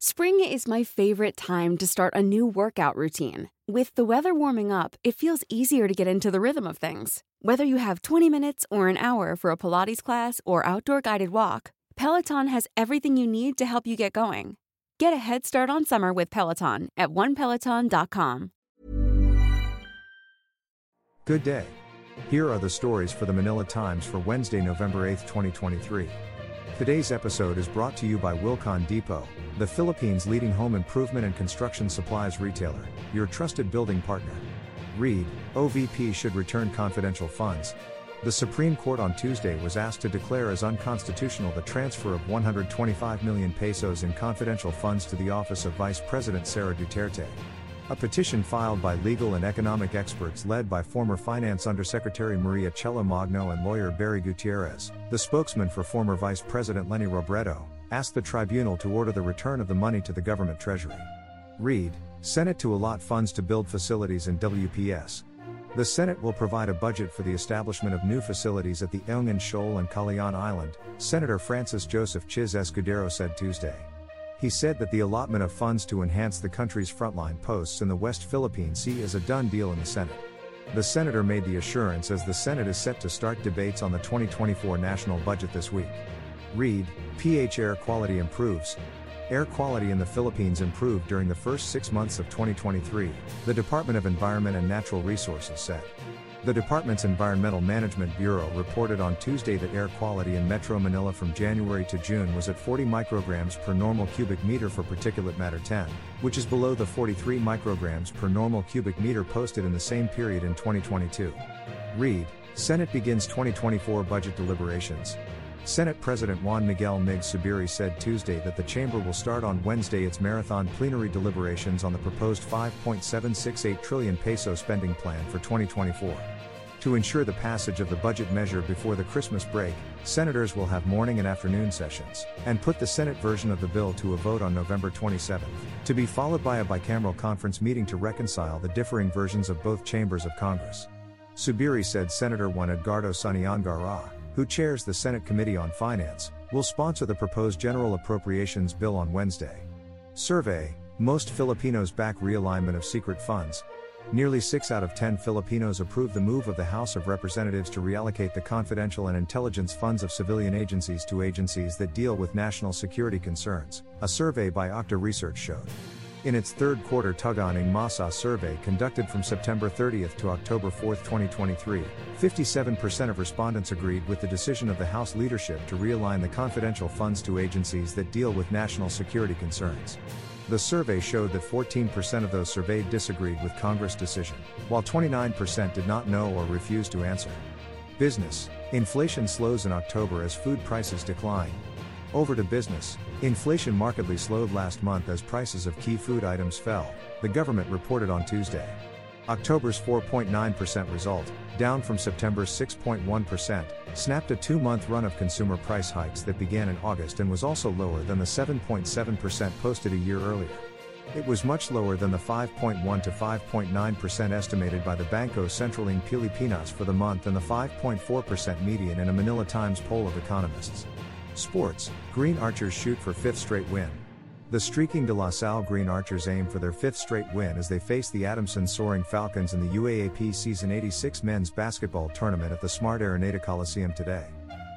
Spring is my favorite time to start a new workout routine. With the weather warming up, it feels easier to get into the rhythm of things. Whether you have 20 minutes or an hour for a Pilates class or outdoor guided walk, Peloton has everything you need to help you get going. Get a head start on summer with Peloton at onepeloton.com. Good day. Here are the stories for the Manila Times for Wednesday, November 8, 2023. Today's episode is brought to you by Wilcon Depot, the Philippines' leading home improvement and construction supplies retailer, your trusted building partner. Read, OVP should return confidential funds. The Supreme Court on Tuesday was asked to declare as unconstitutional the transfer of 125 million pesos in confidential funds to the office of Vice President Sara Duterte. A petition filed by legal and economic experts led by former Finance Undersecretary Maria Cielo Magno and lawyer Barry Gutierrez, the spokesman for former Vice President Leni Robredo, asked the tribunal to order the return of the money to the government treasury. Read, Senate to allot funds to build facilities in WPS. The Senate will provide a budget for the establishment of new facilities at the Ayungin Shoal and Calayan Island, Senator Francis Joseph Chiz Escudero said Tuesday. He said that the allotment of funds to enhance the country's frontline posts in the West Philippine Sea is a done deal in the Senate. The senator made the assurance as the Senate is set to start debates on the 2024 national budget this week. Read, PH air quality improves. Air quality in the Philippines improved during the first six months of 2023, the Department of Environment and Natural Resources said. The department's Environmental Management Bureau reported on Tuesday that air quality in Metro Manila from January to June was at 40 micrograms per normal cubic meter for particulate matter 10, which is below the 43 micrograms per normal cubic meter posted in the same period in 2022. Read, Senate begins 2024 budget deliberations. Senate President Juan Miguel Mig Zubiri said Tuesday that the chamber will start on Wednesday its marathon plenary deliberations on the proposed 5.768 trillion peso spending plan for 2024. To ensure the passage of the budget measure before the Christmas break, senators will have morning and afternoon sessions, and put the Senate version of the bill to a vote on November 27, to be followed by a bicameral conference meeting to reconcile the differing versions of both chambers of Congress. Zubiri said Senator Juan Edgardo Sonny Angara, who chairs the Senate Committee on Finance, will sponsor the proposed General Appropriations Bill on Wednesday. Survey Most Filipinos back realignment of secret funds. Nearly 6 out of 10 Filipinos approve the move of the House of Representatives to reallocate the confidential and intelligence funds of civilian agencies to agencies that deal with national security concerns, a survey by OCTA Research showed. In its third quarter Tugon Masa survey conducted from September 30 to October 4, 2023, 57% of respondents agreed with the decision of the House leadership to realign the confidential funds to agencies that deal with national security concerns. The survey showed that 14% of those surveyed disagreed with Congress' decision, while 29% did not know or refused to answer. Business Inflation slows in October as food prices decline, over to business. Inflation markedly slowed last month as prices of key food items fell, the government reported on Tuesday. October's 4.9% result, down from September's 6.1%, snapped a two month run of consumer price hikes that began in August and was also lower than the 7.7% posted a year earlier. It was much lower than the 5.1 to 5.9% estimated by the Bangko Sentral ng Pilipinas for the month and the 5.4% median in a Manila Times poll of economists. Sports Green Archers shoot for fifth straight win. The streaking de La Salle Green Archers aim for their fifth straight win as they face the Adamson Soaring Falcons in the UAAP Season 86 men's basketball tournament at the Smart Araneta Coliseum today.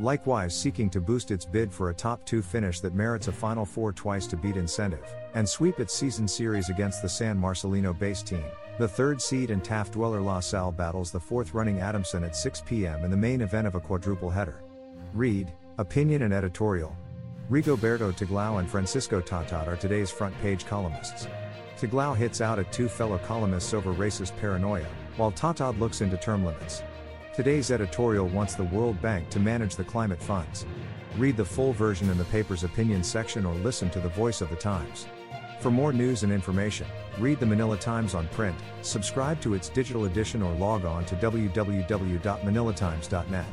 Likewise, seeking to boost its bid for a top two finish that merits a Final Four twice to beat incentive, and sweep its season series against the San Marcelino based team. The third seed and Taft Dweller La Salle battles the fourth running Adamson at 6 p.m. in the main event of a quadruple header. Read, Opinion and Editorial. Rigoberto Tiglao and Francisco Tatad are today's front page columnists. Tiglao hits out at two fellow columnists over racist paranoia, while Tatad looks into term limits. Today's editorial wants the World Bank to manage the climate funds. Read the full version in the paper's opinion section or listen to the voice of the Times. For more news and information, read the Manila Times on print, subscribe to its digital edition or log on to www.manilatimes.net.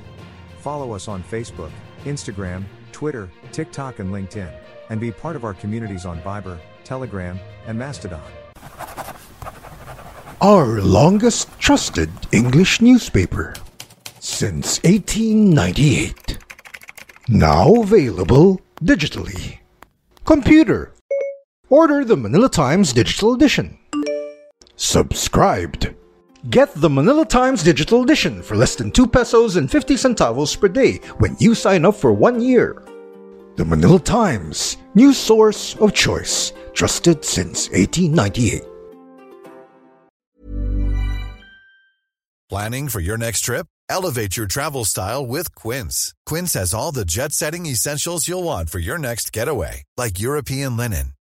Follow us on Facebook, Instagram, Twitter, TikTok, and LinkedIn, and be part of our communities on Viber, Telegram, and Mastodon. Our longest trusted English newspaper since 1898. Now available digitally. Computer Order the Manila Times Digital Edition. Subscribed. Get the Manila Times Digital Edition for less than 2 pesos and 50 centavos per day when you sign up for one year. The Manila Times, new source of choice, trusted since 1898. Planning for your next trip? Elevate your travel style with Quince. Quince has all the jet setting essentials you'll want for your next getaway, like European linen,